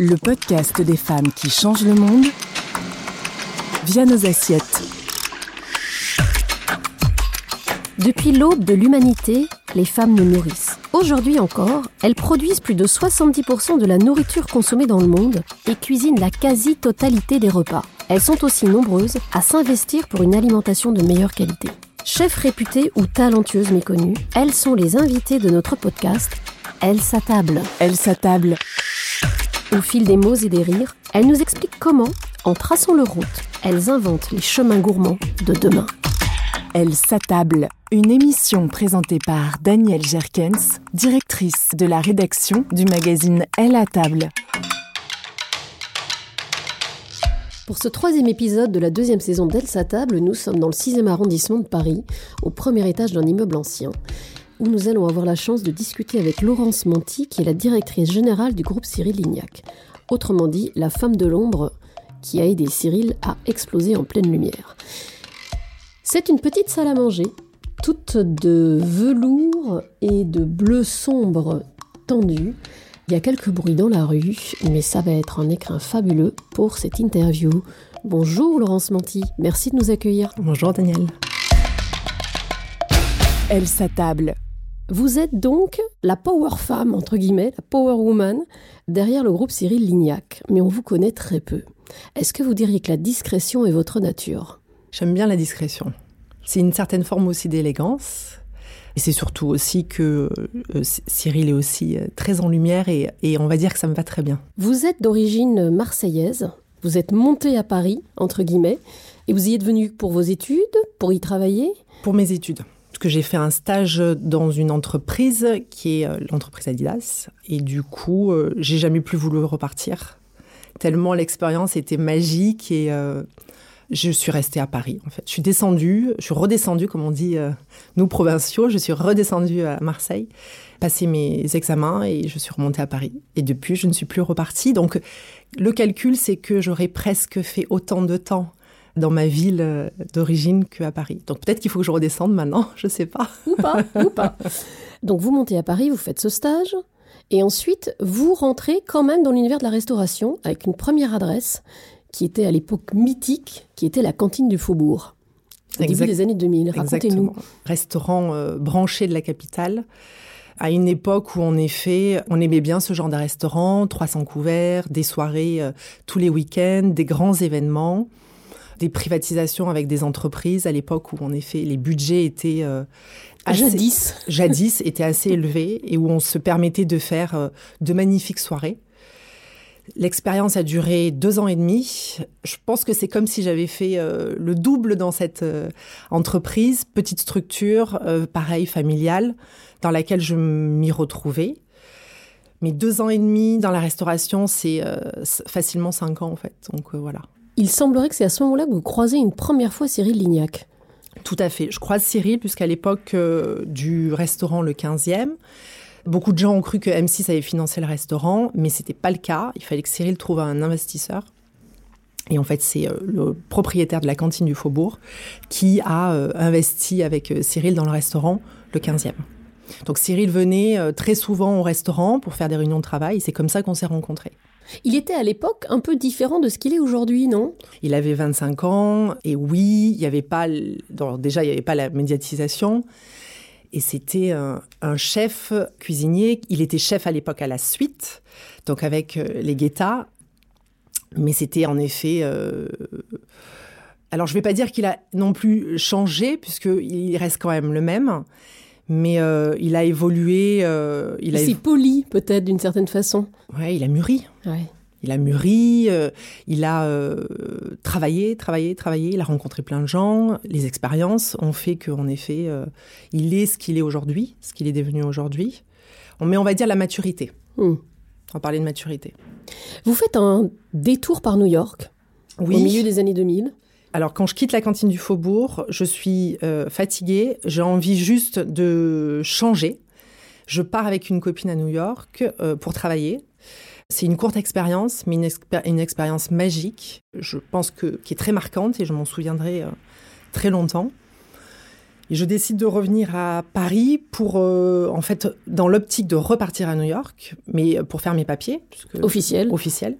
Le podcast des femmes qui changent le monde via nos assiettes. Depuis l'aube de l'humanité, les femmes nous nourrissent. Aujourd'hui encore, elles produisent plus de 70% de la nourriture consommée dans le monde et cuisinent la quasi-totalité des repas. Elles sont aussi nombreuses à s'investir pour une alimentation de meilleure qualité. Chefs réputées ou talentueuses méconnues, elles sont les invitées de notre podcast Elles s'attablent. Elle s'attable. Au fil des mots et des rires, elles nous expliquent comment, en traçant leur route, elles inventent les chemins gourmands de demain. Elle s'attable. Une émission présentée par Danielle Jerkens, directrice de la rédaction du magazine Elle à table. Pour ce troisième épisode de la deuxième saison d'Elle s'attable, nous sommes dans le 6e arrondissement de Paris, au premier étage d'un immeuble ancien, où nous allons avoir la chance de discuter avec Laurence Monti, qui est la directrice générale du groupe Cyril Lignac. Autrement dit, la femme de l'ombre qui a aidé Cyril à exploser en pleine lumière. C'est une petite salle à manger, toute de velours et de bleu sombre tendu. Il y a quelques bruits dans la rue, mais ça va être un écrin fabuleux pour cette interview. Bonjour Laurence Monti, merci de nous accueillir. Bonjour Danielle. Elle s'attable. Vous êtes donc la power femme, entre guillemets, la power woman, derrière le groupe Cyril Lignac, mais on vous connaît très peu. Est-ce que vous diriez que la discrétion est votre nature? J'aime bien la discrétion. C'est une certaine forme aussi d'élégance. Et c'est surtout aussi que euh, Cyril est aussi euh, très en lumière et, et on va dire que ça me va très bien. Vous êtes d'origine marseillaise, vous êtes monté à Paris, entre guillemets, et vous y êtes venu pour vos études, pour y travailler? Pour mes études. Que j'ai fait un stage dans une entreprise qui est euh, l'entreprise Adidas. Et du coup, euh, j'ai jamais plus voulu repartir. Tellement l'expérience était magique et euh, je suis restée à Paris, en fait. Je suis descendue, je suis redescendue, comme on dit, nous provinciaux, je suis redescendue à Marseille, passé mes examens et je suis remontée à Paris. Et depuis, je ne suis plus repartie. Donc, le calcul, c'est que j'aurais presque fait autant de temps dans ma ville euh, d'origine qu'à Paris. Donc, peut-être qu'il faut que je redescende maintenant, je sais pas. Ou pas, ou pas. Donc vous montez à Paris, vous faites ce stage, et ensuite vous rentrez quand même dans l'univers de la restauration avec une première adresse qui était à l'époque mythique, qui était la cantine du Faubourg. Au début des années 2000, racontez-nous. Restaurant euh, branché de la capitale. À une époque où, en effet, on aimait bien ce genre de restaurant, 300 couverts, des soirées euh, tous les week-ends, des grands événements, des privatisations avec des entreprises, à l'époque où, en effet, les budgets étaient euh, assez- Jadis. jadis étaient assez élevés et où on se permettait de faire euh, de magnifiques soirées. L'expérience a duré deux ans et demi. Je pense que c'est comme si j'avais fait euh, le double dans cette euh, entreprise, petite structure, euh, pareil, familiale, dans laquelle je m'y retrouvais. Mais deux ans et demi dans la restauration, c'est facilement cinq ans en fait. Donc voilà. Il semblerait que c'est à ce moment-là que vous croisez une première fois Cyril Lignac. Tout à fait. Je croise Cyril puisqu'à l'époque du restaurant Le 15e, Beaucoup de gens ont cru que M6 avait financé le restaurant, mais c'était pas le cas. Il fallait que Cyril trouve un investisseur. Et en fait, c'est euh, le propriétaire de la cantine du Faubourg qui a euh, investi avec euh, Cyril dans le restaurant le 15e. Donc Cyril venait très souvent au restaurant pour faire des réunions de travail. C'est comme ça qu'on s'est rencontrés. Il était à l'époque un peu différent de ce qu'il est aujourd'hui, non? Il avait 25 ans et oui, il n'y avait pas déjà il n'y avait pas la médiatisation. Et c'était un, chef cuisinier. Il était chef à l'époque à la suite, donc avec euh, les Guetta. Mais c'était en effet. Euh, alors, je ne vais pas dire qu'il a non plus changé, puisqu'il reste quand même le même. Mais euh, il a évolué. il a s'est poli, peut-être, d'une certaine façon. Ouais, il a mûri. Ouais. Il a mûri, euh, il a euh, travaillé, travaillé, travaillé, il a rencontré plein de gens. Les expériences ont fait qu'en effet, euh, il est ce qu'il est aujourd'hui, ce qu'il est devenu aujourd'hui. Mais on va dire la maturité. Hmm. On parler de maturité. Vous faites un détour par New York oui. au milieu des années 2000. Alors quand je quitte la cantine du Faubourg, je suis fatiguée, j'ai envie juste de changer. Je pars avec une copine à New York pour travailler. C'est une courte expérience, mais une, expérience magique, je pense que qui est très marquante et je m'en souviendrai euh, très longtemps. Et je décide de revenir à Paris pour, euh, en fait, dans l'optique de repartir à New York, mais pour faire mes papiers. Officiel. Officiel.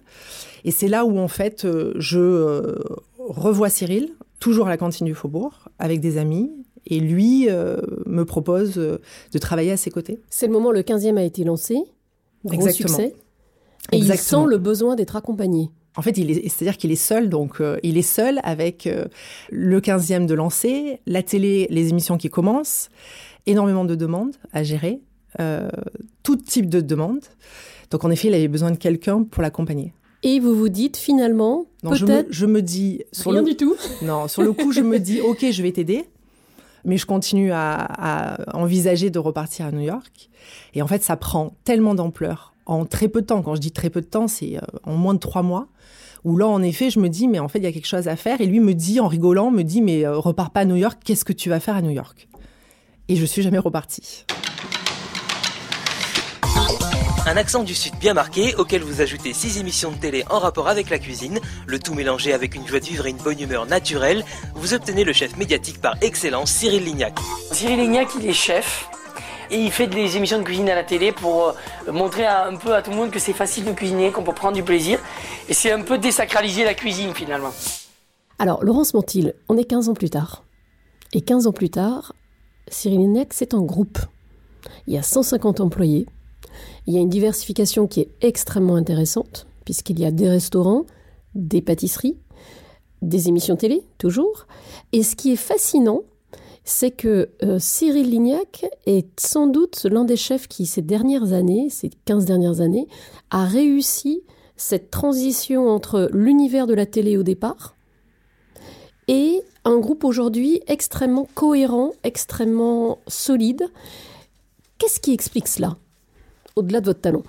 Et c'est là où, en fait, euh, je revois Cyril, toujours à la cantine du Faubourg, avec des amis. Et lui me propose de travailler à ses côtés. C'est le moment, le 15e a été lancé. Gros Exactement. succès. Et il sent le besoin d'être accompagné. En fait, c'est-à-dire qu'il est seul, donc euh, il est seul avec euh, le 15e de lancer, la télé, les émissions qui commencent, énormément de demandes à gérer, euh, tout type de demandes. Donc en effet, il avait besoin de quelqu'un pour l'accompagner. Et vous vous dites finalement, peut-être... Je, me, dis... Sur Rien du tout Non, sur le coup, je me dis, ok, je vais t'aider, mais je continue à, à envisager de repartir à New York. Et en fait, ça prend tellement d'ampleur en très peu de temps. Quand je dis très peu de temps, c'est euh, en moins de trois mois. Où là, en effet, je me dis, mais en fait, il y a quelque chose à faire. Et lui me dit, en rigolant, me dit, mais euh, repars pas à New York, qu'est-ce que tu vas faire à New York? Et je suis jamais reparti. Un accent du Sud bien marqué, auquel vous ajoutez six émissions de télé en rapport avec la cuisine, le tout mélangé avec une joie de vivre et une bonne humeur naturelle, vous obtenez le chef médiatique par excellence, Cyril Lignac. Cyril Lignac, il est chef, et il fait des émissions de cuisine à la télé pour euh, montrer un peu à tout le monde que c'est facile de cuisiner, qu'on peut prendre du plaisir. Et c'est un peu désacraliser la cuisine finalement. Alors, Laurence Montil, on est 15 ans plus tard. Et 15 ans plus tard, Cyril Lignac, c'est un groupe. Il y a 150 employés. Il y a une diversification qui est extrêmement intéressante, puisqu'il y a des restaurants, des pâtisseries, des émissions télé, toujours. Et ce qui est fascinant, c'est que euh, Cyril Lignac est sans doute l'un des chefs qui, ces dernières années, ces 15 dernières années, a réussi cette transition entre l'univers de la télé au départ et un groupe aujourd'hui extrêmement cohérent, extrêmement solide. Qu'est-ce qui explique cela, au-delà de votre talent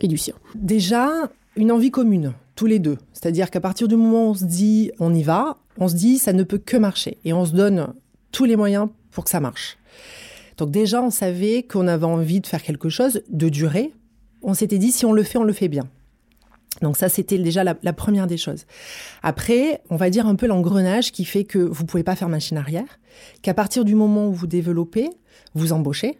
et du sien Déjà, une envie commune, tous les deux. C'est-à-dire qu'à partir du moment où on se dit on y va, on se dit ça ne peut que marcher. Et on se donne tous les moyens pour que ça marche. Donc déjà, on savait qu'on avait envie de faire quelque chose de durée. On s'était dit, si on le fait, on le fait bien. Donc ça, c'était déjà la, première des choses. Après, on va dire un peu l'engrenage qui fait que vous pouvez pas faire machine arrière, qu'à partir du moment où vous développez, vous embauchez.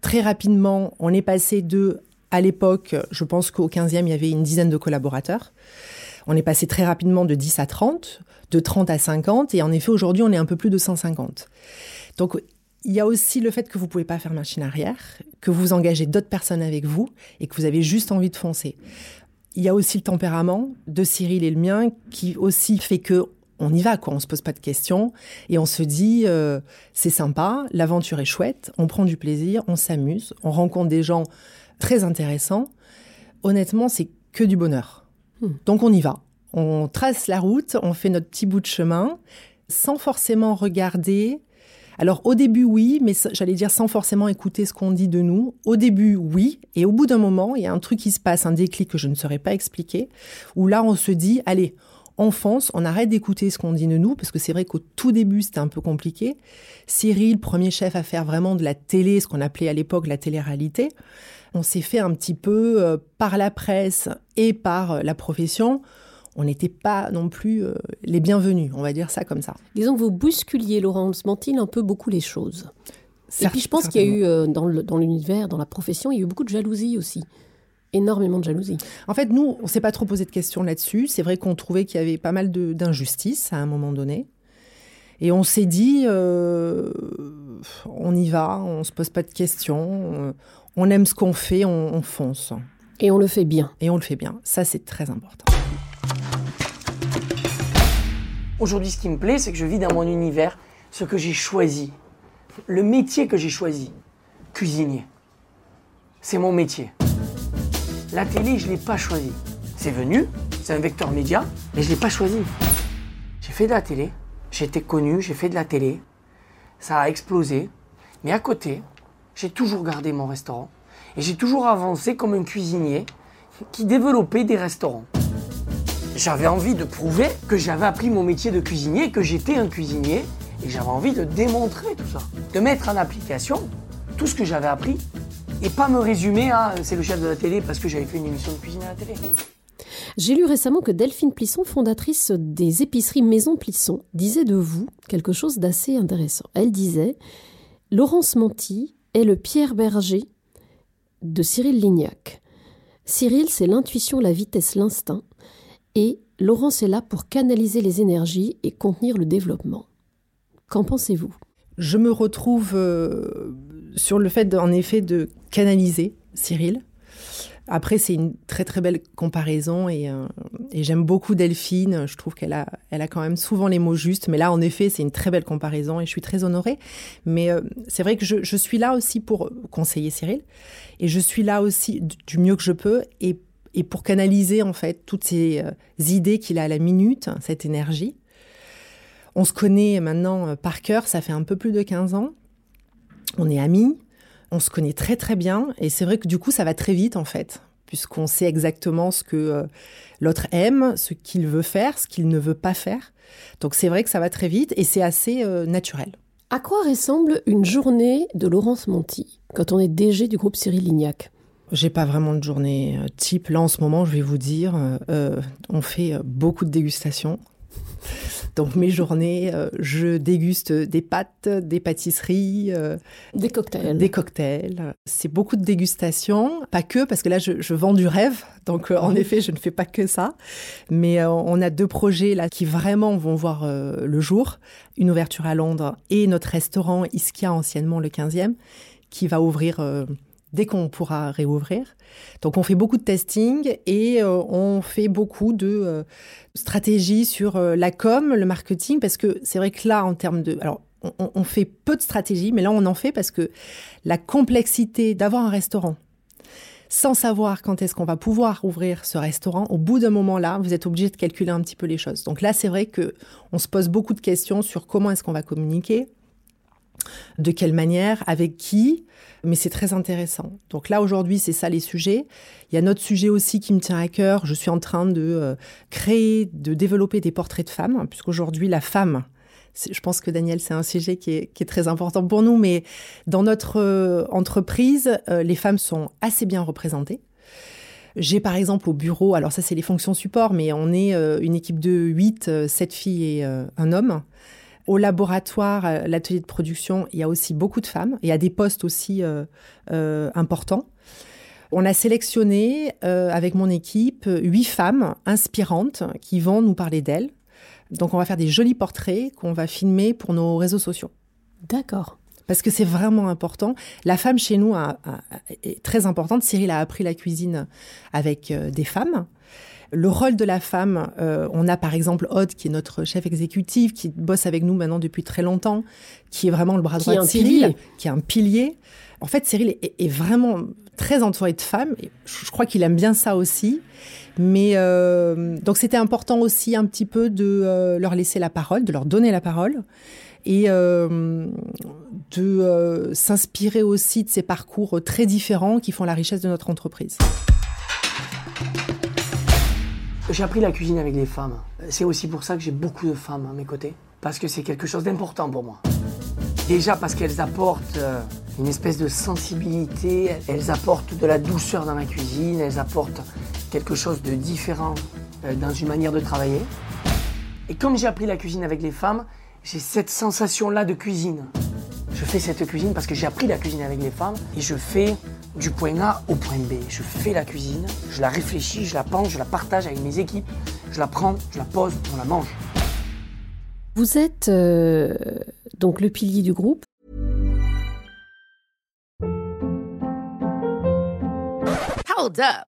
Très rapidement, on est passé de, à l'époque, je pense qu'au 15e, il y avait une dizaine de collaborateurs. On est passé très rapidement de 10 à 30 de 30 à 50. Et en effet, aujourd'hui, on est un peu plus de 150. Donc, il y a aussi le fait que vous pouvez pas faire machine arrière, que vous engagez d'autres personnes avec vous et que vous avez juste envie de foncer. Il y a aussi le tempérament de Cyril et le mien qui aussi fait que on y va quoi, on se pose pas de questions et on se dit euh, c'est sympa, l'aventure est chouette, on prend du plaisir, on s'amuse, on rencontre des gens très intéressants. honnêtement, c'est que du bonheur. Hmm. Donc on y va. On trace la route, on fait notre petit bout de chemin, sans forcément regarder. Alors au début oui, mais j'allais dire sans forcément écouter ce qu'on dit de nous. Au début oui, et au bout d'un moment, il y a un truc qui se passe, un déclic que je ne saurais pas expliquer, où là on se dit, allez, on fonce, on arrête d'écouter ce qu'on dit de nous, parce que c'est vrai qu'au tout début, c'était un peu compliqué. Cyril, premier chef à faire vraiment de la télé, ce qu'on appelait à l'époque la télé-réalité, on s'est fait un petit peu euh, par la presse et par euh, la profession. On n'était pas non plus euh, les bienvenus, on va dire ça comme ça. Disons que vous bousculiez, Laurence Mantille, un peu beaucoup les choses. et puis je pense qu'il y a eu, dans l'univers, dans la profession, il y a eu beaucoup de jalousie aussi énormément de jalousie. En fait, nous, on s'est pas trop posé de questions là-dessus. C'est vrai qu'on trouvait qu'il y avait pas mal d'injustices à un moment donné. Et on s'est dit, on y va, on se pose pas de questions, on aime ce qu'on fait, on, fonce. Et on le fait bien. Et on le fait bien. Ça, c'est très important. Aujourd'hui, ce qui me plaît, c'est que je vis dans mon univers ce que j'ai choisi. Le métier que j'ai choisi. Cuisinier. C'est mon métier. La télé, je ne l'ai pas choisi. C'est venu, c'est un vecteur média, mais je ne l'ai pas choisi. J'ai fait de la télé, été connu, j'ai fait de la télé. Ça a explosé. Mais à côté, j'ai toujours gardé mon restaurant. Et j'ai toujours avancé comme un cuisinier qui développait des restaurants. J'avais envie de prouver que j'avais appris mon métier de cuisinier, que j'étais un cuisinier, et j'avais envie de démontrer tout ça. De mettre en application tout ce que j'avais appris, et pas me résumer à c'est le chef de la télé parce que j'avais fait une émission de cuisine à la télé. J'ai lu récemment que Delphine Plisson, fondatrice des épiceries Maison Plisson, disait de vous quelque chose d'assez intéressant. Elle disait Laurence Monti est le Pierre Berger de Cyril Lignac. Cyril, c'est l'intuition, la vitesse, l'instinct, et Laurence est là pour canaliser les énergies et contenir le développement. Qu'en pensez-vous? Je me retrouve euh, sur le fait, en effet, de canaliser Cyril. Après, c'est une très très belle comparaison euh, et, j'aime beaucoup Delphine. Je trouve qu'elle a, elle a quand même souvent les mots justes. Mais là, en effet, c'est une très belle comparaison et je suis très honorée. Mais euh, c'est vrai que je, suis là aussi pour conseiller Cyril et je suis là aussi du mieux que je peux et, pour canaliser en fait toutes ces euh, idées qu'il a à la minute, cette énergie. On se connaît maintenant par cœur, ça fait un peu plus de 15 ans. On est amis, on se connaît très très bien et c'est vrai que du coup ça va très vite en fait, puisqu'on sait exactement ce que euh, l'autre aime, ce qu'il veut faire, ce qu'il ne veut pas faire. Donc c'est vrai que ça va très vite et c'est assez euh, naturel. À quoi ressemble une journée de Laurence Monti quand on est DG du groupe Cyril Lignac? J'ai pas vraiment de journée euh, type. Là, en ce moment, je vais vous dire, on fait beaucoup de dégustations. Donc mes journées, euh, je déguste des pâtes, des pâtisseries, euh, des cocktails. Des cocktails. C'est beaucoup de dégustation, pas que parce que là je, vends du rêve. Donc euh, en effet, je ne fais pas que ça, mais on a deux projets là qui vraiment vont voir le jour. Une ouverture à Londres et notre restaurant Iskia anciennement le 15e qui va ouvrir dès qu'on pourra réouvrir. Donc on fait beaucoup de testing et euh, on fait beaucoup de euh, stratégies sur euh, la com, le marketing, parce que c'est vrai que là, en termes de... Alors, on, fait peu de stratégies, mais là, on en fait parce que la complexité d'avoir un restaurant, sans savoir quand est-ce qu'on va pouvoir ouvrir ce restaurant, au bout d'un moment là, vous êtes obligé de calculer un petit peu les choses. Donc là, c'est vrai que on se pose beaucoup de questions sur comment est-ce qu'on va communiquer, de quelle manière, avec qui, mais c'est très intéressant. Donc là, aujourd'hui, c'est ça les sujets. Il y a notre sujet aussi qui me tient à cœur. Je suis en train de euh, créer, de développer des portraits de femmes, puisqu'aujourd'hui, la femme, je pense que Daniel, c'est un sujet qui est, très important pour nous, mais dans notre euh, entreprise, euh, les femmes sont assez bien représentées. J'ai par exemple au bureau, alors ça c'est les fonctions support, mais on est une équipe de 8, 7 filles et un homme. Au laboratoire, euh, l'atelier de production, il y a aussi beaucoup de femmes. Il y a des postes aussi euh, euh, importants. On a sélectionné avec mon équipe huit femmes inspirantes qui vont nous parler d'elles. Donc on va faire des jolis portraits qu'on va filmer pour nos réseaux sociaux. D'accord. Parce que c'est vraiment important. La femme chez nous est très importante. Cyril a appris la cuisine avec des femmes. Le rôle de la femme, euh, on a par exemple Aude, qui est notre chef exécutif, qui bosse avec nous maintenant depuis très longtemps, qui est vraiment le bras droit de Cyril, qui est un pilier. En fait, Cyril est, vraiment très entouré de femmes. Et je crois qu'il aime bien ça aussi. Mais euh, donc c'était important aussi un petit peu de euh, leur laisser la parole, de leur donner la parole et euh, de s'inspirer aussi de ces parcours très différents qui font la richesse de notre entreprise. J'ai appris la cuisine avec les femmes. C'est aussi pour ça que j'ai beaucoup de femmes à mes côtés, parce que c'est quelque chose d'important pour moi. Déjà parce qu'elles apportent une espèce de sensibilité, elles apportent de la douceur dans la cuisine, elles apportent quelque chose de différent euh, dans une manière de travailler. Et comme j'ai appris la cuisine avec les femmes, j'ai cette sensation-là de cuisine. Je fais cette cuisine parce que j'ai appris la cuisine avec les femmes et je fais du point A au point B. Je fais la cuisine, je la réfléchis, je la pense, je la partage avec mes équipes, je la prends, je la pose, on la mange. Vous êtes euh, donc le pilier du groupe. Hold up.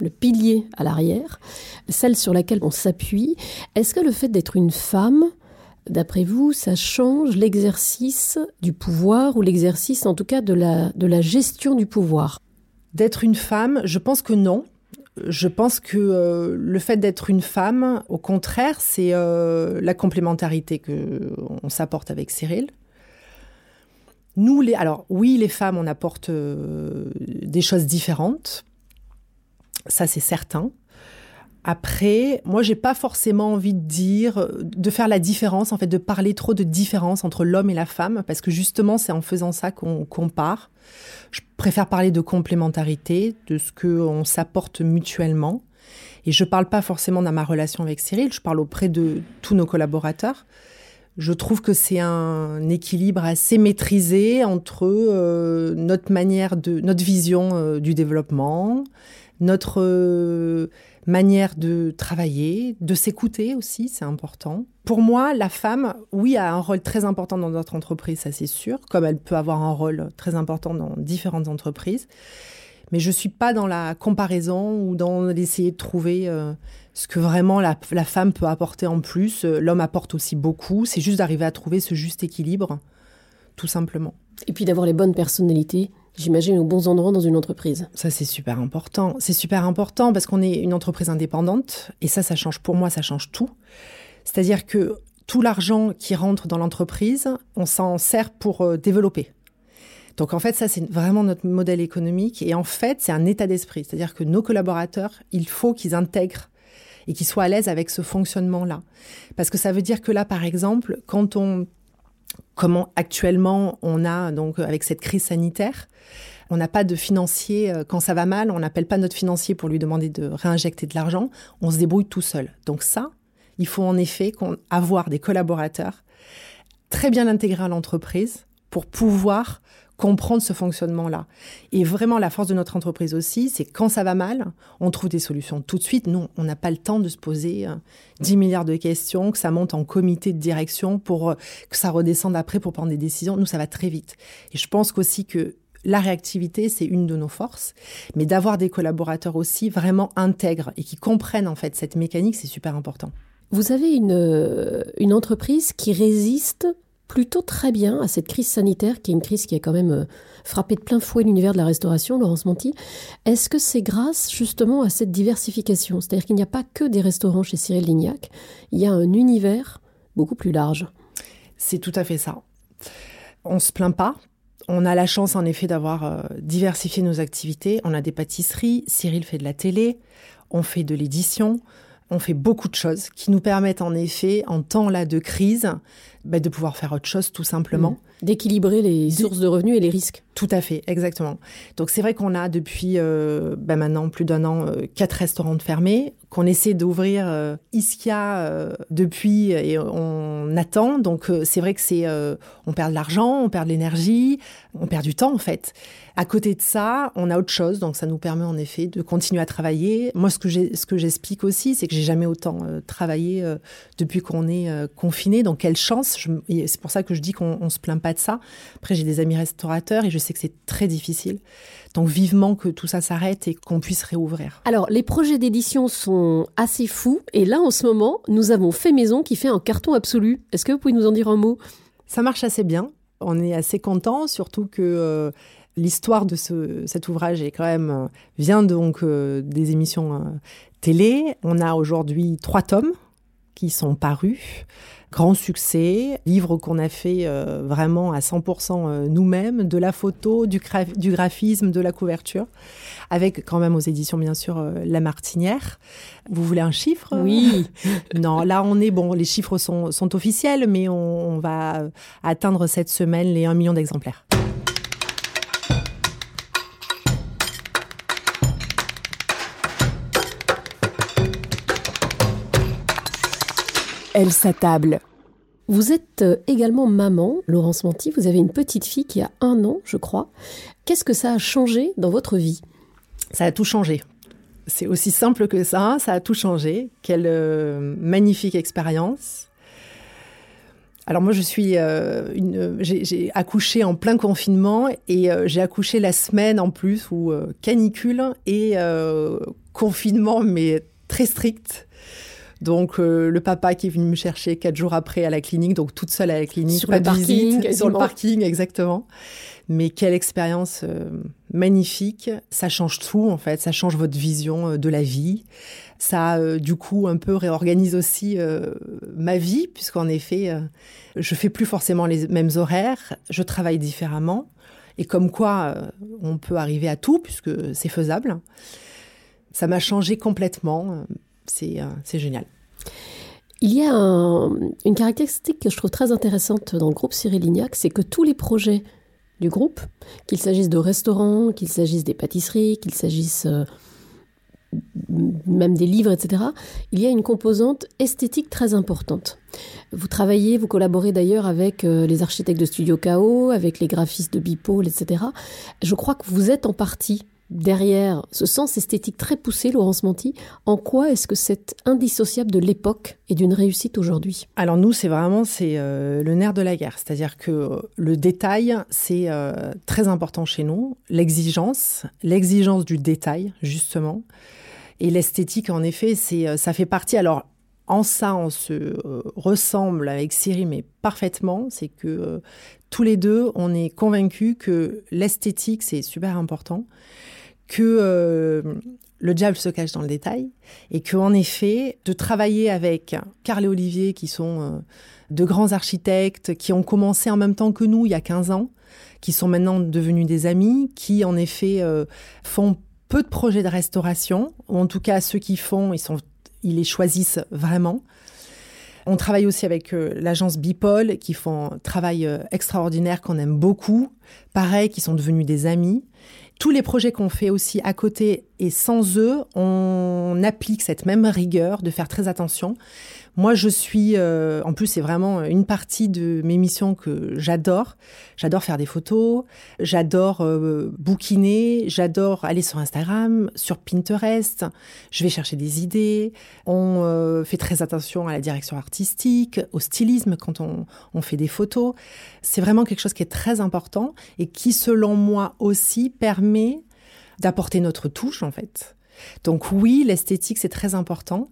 le pilier à l'arrière, celle sur laquelle on s'appuie. Est-ce que le fait d'être une femme, d'après vous, ça change l'exercice du pouvoir ou l'exercice en tout cas de la, de la gestion du pouvoir? D'être une femme, je pense que non. Je pense que euh, le fait d'être une femme, au contraire, c'est euh, la complémentarité que on s'apporte avec Cyril. Nous, alors oui, les femmes, on apporte euh, des choses différentes ça, c'est certain. Après, moi, j'ai pas forcément envie de dire, de faire la différence, en fait, de parler trop de différence entre l'homme et la femme, parce que justement, c'est en faisant ça qu'on compare. Je préfère parler de complémentarité, de ce qu'on s'apporte mutuellement. Et je parle pas forcément dans ma relation avec Cyril, je parle auprès de tous nos collaborateurs. Je trouve que c'est un équilibre assez maîtrisé entre euh, notre manière de, notre vision euh, du développement, notre euh, manière de travailler, de s'écouter aussi, c'est important. Pour moi, la femme, oui, a un rôle très important dans notre entreprise, ça c'est sûr, comme elle peut avoir un rôle très important dans différentes entreprises. Mais je ne suis pas dans la comparaison ou dans l'essayer de trouver euh, ce que vraiment la, la, femme peut apporter en plus. L'homme apporte aussi beaucoup. C'est juste d'arriver à trouver ce juste équilibre, tout simplement. Et puis d'avoir les bonnes personnalités j'imagine, aux bons endroits dans une entreprise. Ça, c'est super important. C'est super important parce qu'on est une entreprise indépendante et ça, ça change, pour moi, ça change tout. C'est-à-dire que tout l'argent qui rentre dans l'entreprise, on s'en sert pour euh, développer. Donc en fait, ça, c'est vraiment notre modèle économique. Et en fait, c'est un état d'esprit. C'est-à-dire que nos collaborateurs, il faut qu'ils intègrent et qu'ils soient à l'aise avec ce fonctionnement-là. Parce que ça veut dire que là, par exemple, quand on comment actuellement on a donc avec cette crise sanitaire, on n'a pas de financier euh, quand ça va mal, on n'appelle pas notre financier pour lui demander de réinjecter de l'argent, on se débrouille tout seul. Donc ça, il faut en effet avoir des collaborateurs très bien intégrés à l'entreprise pour pouvoir comprendre ce fonctionnement-là. Et vraiment, la force de notre entreprise aussi, c'est quand ça va mal, on trouve des solutions tout de suite. Nous, on n'a pas le temps de se poser 10 euh, milliards de questions, que ça monte en comité de direction pour euh, que ça redescende après pour prendre des décisions. Nous, ça va très vite. Et je pense qu'aussi que la réactivité, c'est une de nos forces, mais d'avoir des collaborateurs aussi vraiment intègres et qui comprennent en fait cette mécanique, c'est super important. Vous avez une, euh, une entreprise qui résiste plutôt très bien à cette crise sanitaire, qui est une crise qui a quand même euh, frappé de plein fouet l'univers de la restauration, Laurence Monti. Est-ce que c'est grâce justement à cette diversification? C'est-à-dire qu'il n'y a pas que des restaurants chez Cyril Lignac, il y a un univers beaucoup plus large. C'est tout à fait ça. On se plaint pas. On a la chance en effet d'avoir euh, diversifié nos activités. On a des pâtisseries, Cyril fait de la télé, on fait de l'édition, on fait beaucoup de choses qui nous permettent en effet, en temps là de crise, bah, de pouvoir faire autre chose tout simplement. Mmh. D'équilibrer les sources de revenus et les risques. Tout à fait, exactement. Donc c'est vrai qu'on a depuis euh, ben maintenant plus d'un an euh, quatre restaurants fermés, qu'on essaie d'ouvrir euh, Iskia euh, depuis et on attend. Donc c'est vrai que c'est on perd de l'argent, on perd de l'énergie, on perd du temps en fait. À côté de ça, on a autre chose, donc ça nous permet en effet de continuer à travailler. Moi, ce que j'explique aussi, c'est que j'ai jamais autant travaillé depuis qu'on est confiné. Donc quelle chance C'est pour ça que je dis qu'on on se plaint pas de ça. Après, j'ai des amis restaurateurs et je sais que c'est très difficile. Donc vivement que tout ça s'arrête et qu'on puisse réouvrir. Alors, les projets d'édition sont assez fous. Et là, en ce moment, nous avons Fait Maison qui fait un carton absolu. Est-ce que vous pouvez nous en dire un mot? Ça marche assez bien. On est assez content, surtout que euh, l'histoire de ce, cet ouvrage est quand même euh, vient donc euh, des émissions télé. On a aujourd'hui trois tomes qui sont parus. Grand succès, livre qu'on a fait euh, vraiment à 100% euh, nous-mêmes, de la photo, du, gra- du graphisme, de la couverture, avec quand même aux éditions bien sûr euh, La Martinière. Vous voulez un chiffre? Oui. non, là on est bon, les chiffres sont, sont officiels, mais on, on va atteindre cette semaine les 1 million d'exemplaires. Elle s'attable. Vous êtes euh, également maman, Laurence Manty. Vous avez une petite fille qui a un an, je crois. Qu'est-ce que ça a changé dans votre vie? Ça a tout changé. C'est aussi simple que ça, ça a tout changé. Quelle euh, magnifique expérience. Alors moi, je suis euh, j'ai, accouché en plein confinement et j'ai accouché la semaine en plus où canicule et confinement, mais très strict. Donc euh, le papa qui est venu me chercher quatre jours après à la clinique, donc toute seule à la clinique, Sur pas le de parking, visite, sur le parking exactement. Mais quelle expérience euh, magnifique. Ça change tout, en fait. Ça change votre vision euh, de la vie. Ça, du coup, un peu réorganise aussi ma vie, puisqu'en effet, je fais plus forcément les mêmes horaires. Je travaille différemment. Et comme quoi, on peut arriver à tout, puisque c'est faisable. Ça m'a changé complètement. Euh, C'est génial. Il y a un- une caractéristique que je trouve très intéressante dans le groupe Cyril Lignac, c'est que tous les projets du groupe, qu'il s'agisse de restaurants, qu'il s'agisse des pâtisseries, qu'il s'agisse euh, même des livres, etc., il y a une composante esthétique très importante. Vous travaillez, vous collaborez d'ailleurs avec euh, les architectes de Studio KO, avec les graphistes de Bipole, etc. Je crois que vous êtes en partie derrière ce sens esthétique très poussé, Laurence Manty. En quoi est-ce que c'est indissociable de l'époque et d'une réussite aujourd'hui? Alors nous, c'est vraiment c'est euh, le nerf de la guerre, c'est-à-dire que euh, le détail, c'est euh, très important chez nous, l'exigence, l'exigence du détail justement, et l'esthétique en effet, c'est ça fait partie. Alors en ça, on se ressemble avec Siri, mais parfaitement. C'est que tous les deux, on est convaincus que l'esthétique, c'est super important, que euh, le diable se cache dans le détail, et que en effet, de travailler avec Carl et Olivier, qui sont euh, de grands architectes, qui ont commencé en même temps que nous il y a 15 ans, qui sont maintenant devenus des amis, qui en effet euh, font peu de projets de restauration, ou en tout cas ceux qui font, ils sont ils les choisissent vraiment. On travaille aussi avec euh, l'agence Bipol qui font un travail euh, extraordinaire qu'on aime beaucoup. Pareil, qui sont devenus des amis. Tous les projets qu'on fait aussi à côté et sans eux, on applique cette même rigueur de faire très attention. Moi, je suis, euh, en plus, c'est vraiment une partie de mes missions que j'adore. J'adore faire des photos, j'adore euh, bouquiner, j'adore aller sur Instagram, sur Pinterest. Je vais chercher des idées. On euh, fait très attention à la direction artistique, au stylisme quand on, on fait des photos. C'est vraiment quelque chose qui est très important et qui, selon moi aussi, permet d'apporter notre touche, en fait. Donc oui, l'esthétique, c'est très important.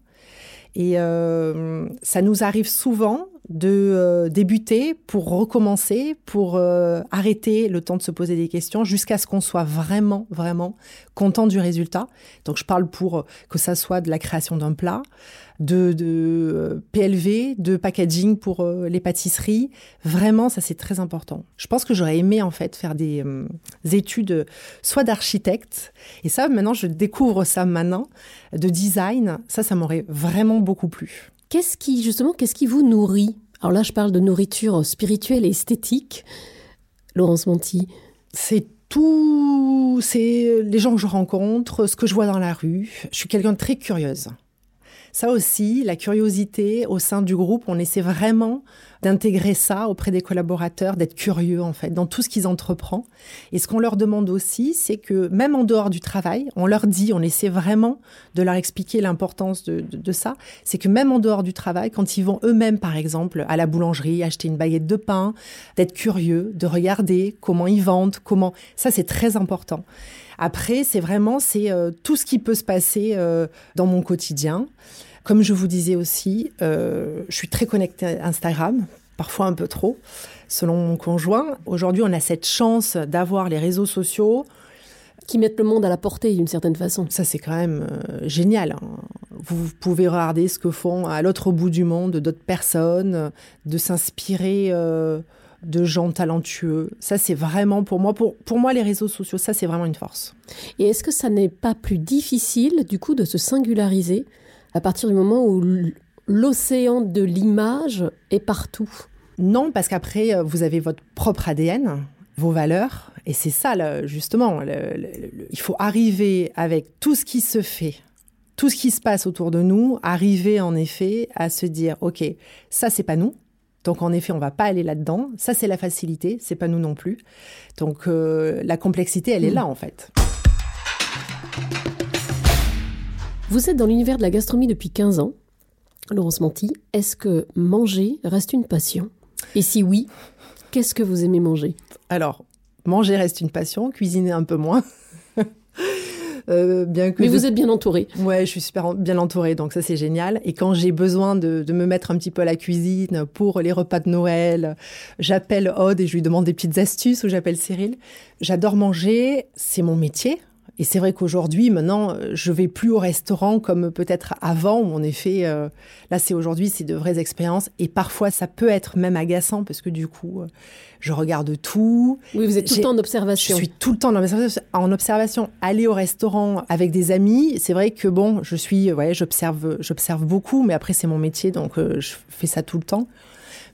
Et euh, ça nous arrive souvent de euh, débuter pour recommencer, pour euh, arrêter le temps de se poser des questions jusqu'à ce qu'on soit vraiment, vraiment content du résultat. Donc je parle pour que ça soit de la création d'un plat, de, de euh, PLV, de packaging pour euh, les pâtisseries. Vraiment, ça c'est très important. Je pense que j'aurais aimé en fait faire des euh, études soit d'architecte, et ça maintenant je découvre ça maintenant, de design. Ça, ça m'aurait vraiment beaucoup plu. Qu'est-ce qui, justement, qu'est-ce qui vous nourrit? Alors là, je parle de nourriture spirituelle et esthétique. Laurence Monti. C'est Tout, c'est les gens que je rencontre, ce que je vois dans la rue. Je suis quelqu'un de très curieuse. Ça aussi, la curiosité au sein du groupe, on essaie vraiment d'intégrer ça auprès des collaborateurs, d'être curieux en fait dans tout ce qu'ils entreprennent. Et ce qu'on leur demande aussi, c'est que même en dehors du travail, on leur dit, on essaie vraiment de leur expliquer l'importance de, de, ça, c'est que même en dehors du travail, quand ils vont eux-mêmes par exemple à la boulangerie acheter une baguette de pain, d'être curieux, de regarder comment ils vendent, comment ça c'est très important. Après, c'est vraiment c'est euh, tout ce qui peut se passer euh, dans mon quotidien. Comme je vous disais aussi, euh, je suis très connectée à Instagram, parfois un peu trop, selon mon conjoint. Aujourd'hui, on a cette chance d'avoir les réseaux sociaux. Qui mettent le monde à la portée d'une certaine façon. Ça, c'est quand même euh, génial. Hein. Vous pouvez regarder ce que font à l'autre bout du monde d'autres personnes, de s'inspirer euh, de gens talentueux. Ça, c'est vraiment pour moi, pour, pour moi, les réseaux sociaux, ça, c'est vraiment une force. Et est-ce que ça n'est pas plus difficile, du coup, de se singulariser à partir du moment où l'océan de l'image est partout? Non, parce qu'après, euh, vous avez votre propre ADN, vos valeurs, et c'est ça, justement, il faut arriver avec tout ce qui se fait, tout ce qui se passe autour de nous, arriver en effet à se dire, OK, ça, c'est pas nous. Donc en effet, on va pas aller là-dedans. Ça, c'est la facilité, c'est pas nous non plus. Donc euh, la complexité, elle est là en fait. Vous êtes dans l'univers de la gastronomie depuis 15 ans. Laurence Monti, est-ce que manger reste une passion? Et si oui, qu'est-ce que vous aimez manger? Alors, manger reste une passion, cuisiner un peu moins. Euh, bien que Mais vous êtes bien entouré. Ouais, je suis super bien entourée, donc ça c'est génial. Et quand j'ai besoin de, de, me mettre un petit peu à la cuisine pour les repas de Noël, j'appelle Aude et je lui demande des petites astuces ou j'appelle Cyril. J'adore manger, c'est mon métier. Et c'est vrai qu'aujourd'hui, maintenant, euh, je vais plus au restaurant comme peut-être avant, où en effet, euh, là, c'est aujourd'hui, c'est de vraies expériences. Et parfois, ça peut être même agaçant parce que du coup, euh, je regarde tout. Oui, vous êtes tout le temps en observation. Je suis tout le temps en observation. Aller au restaurant avec des amis, c'est vrai que bon, je suis, ouais, j'observe, j'observe beaucoup, mais après, c'est mon métier, donc je fais ça tout le temps.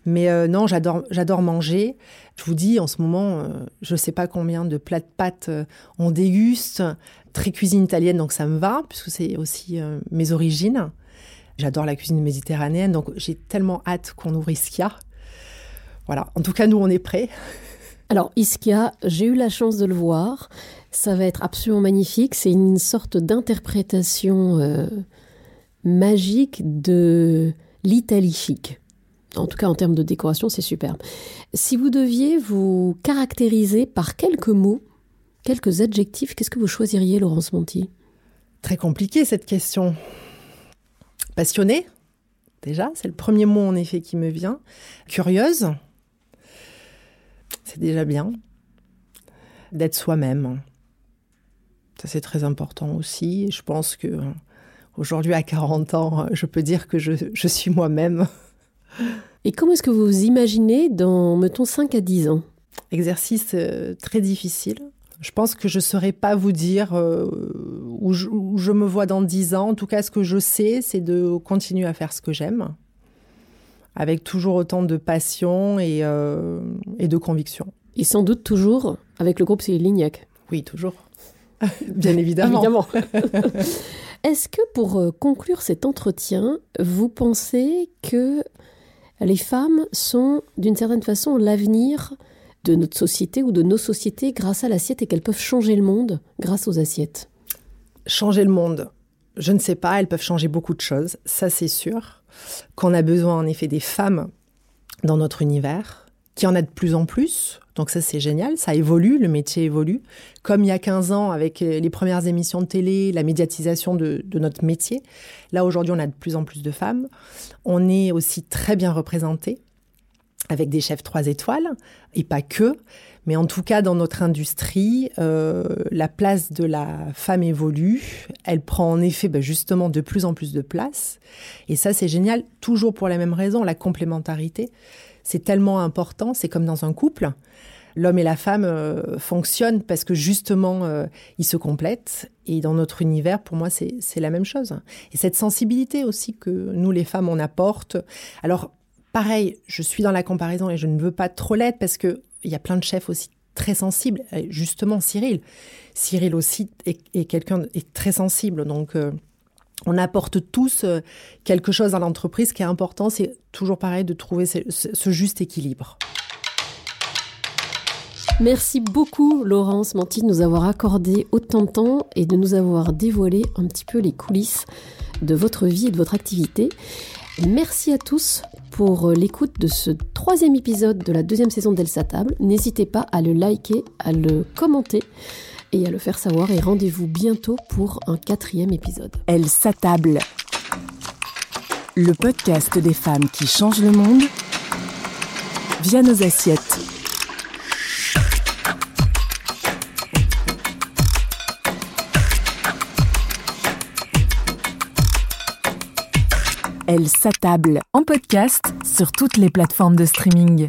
Mais euh, non, j'adore, manger. Je vous dis, en ce moment, euh, je ne sais pas combien de plats de pâtes euh, on déguste. Très cuisine italienne, donc ça me va, puisque c'est aussi mes origines. J'adore la cuisine méditerranéenne, donc j'ai tellement hâte qu'on ouvre Ischia. Voilà, en tout cas, nous, on est prêts. Alors, Ischia, j'ai eu la chance de le voir. Ça va être absolument magnifique. C'est une sorte d'interprétation magique de l'Italie chic. En tout cas, en termes de décoration, c'est superbe. Si vous deviez vous caractériser par quelques mots, quelques adjectifs, qu'est-ce que vous choisiriez, Laurence Monti? Très compliqué cette question. Passionnée, déjà, c'est le premier mot en effet qui me vient. Curieuse, c'est déjà bien. D'être soi-même, ça c'est très important aussi. Je pense que aujourd'hui, à 40 ans, je peux dire que je, je suis moi-même. Et comment est-ce que vous vous imaginez dans, mettons, 5 à 10 ans? Exercice euh, très difficile. Je pense que je ne saurais pas vous dire euh, où, je, me vois dans 10 ans. En tout cas, ce que je sais, c'est de continuer à faire ce que j'aime, avec toujours autant de passion et, euh, et de conviction. Et sans doute toujours avec le groupe Cyril Lignac. Oui, toujours. Bien évidemment. évidemment. Est-ce que pour conclure cet entretien, vous pensez que les femmes sont d'une certaine façon l'avenir de notre société ou de nos sociétés grâce à l'assiette et qu'elles peuvent changer le monde grâce aux assiettes Changer le monde, je ne sais pas, elles peuvent changer beaucoup de choses, ça c'est sûr. Qu'on a besoin en effet des femmes dans notre univers, qu'il y en a de plus en plus, donc ça, c'est génial, ça évolue, le métier évolue. Comme il y a 15 ans, avec euh, les premières émissions de télé, la médiatisation de, notre métier, là, aujourd'hui, on a de plus en plus de femmes. On est aussi très bien représentés, avec des chefs trois étoiles, et pas que. Mais en tout cas, dans notre industrie, euh, la place de la femme évolue. Elle prend en effet ben, justement de plus en plus de place. Et ça, c'est génial, toujours pour la même raison, la complémentarité. C'est tellement important, c'est comme dans un couple l'homme et la femme euh, fonctionnent parce que justement, euh, ils se complètent. Et dans notre univers, pour moi, c'est la même chose. Et cette sensibilité aussi que nous, les femmes, on apporte. Alors, pareil, je suis dans la comparaison et je ne veux pas trop l'être parce qu'il y a plein de chefs aussi très sensible. Justement, Cyril. Cyril aussi est, quelqu'un est très sensible. Donc, euh, on apporte tous euh, quelque chose à l'entreprise. Ce qui est important, c'est toujours pareil de trouver ce, juste équilibre. Merci beaucoup Laurence Manti de nous avoir accordé autant de temps et de nous avoir dévoilé un petit peu les coulisses de votre vie et de votre activité. Merci à tous pour l'écoute de ce troisième épisode de la deuxième saison d'Elsa Table. N'hésitez pas à le liker, à le commenter et à le faire savoir et rendez-vous bientôt pour un quatrième épisode. Elle s'attable. Le podcast des femmes qui changent le monde via nos assiettes. Elle s'attable en podcast sur toutes les plateformes de streaming.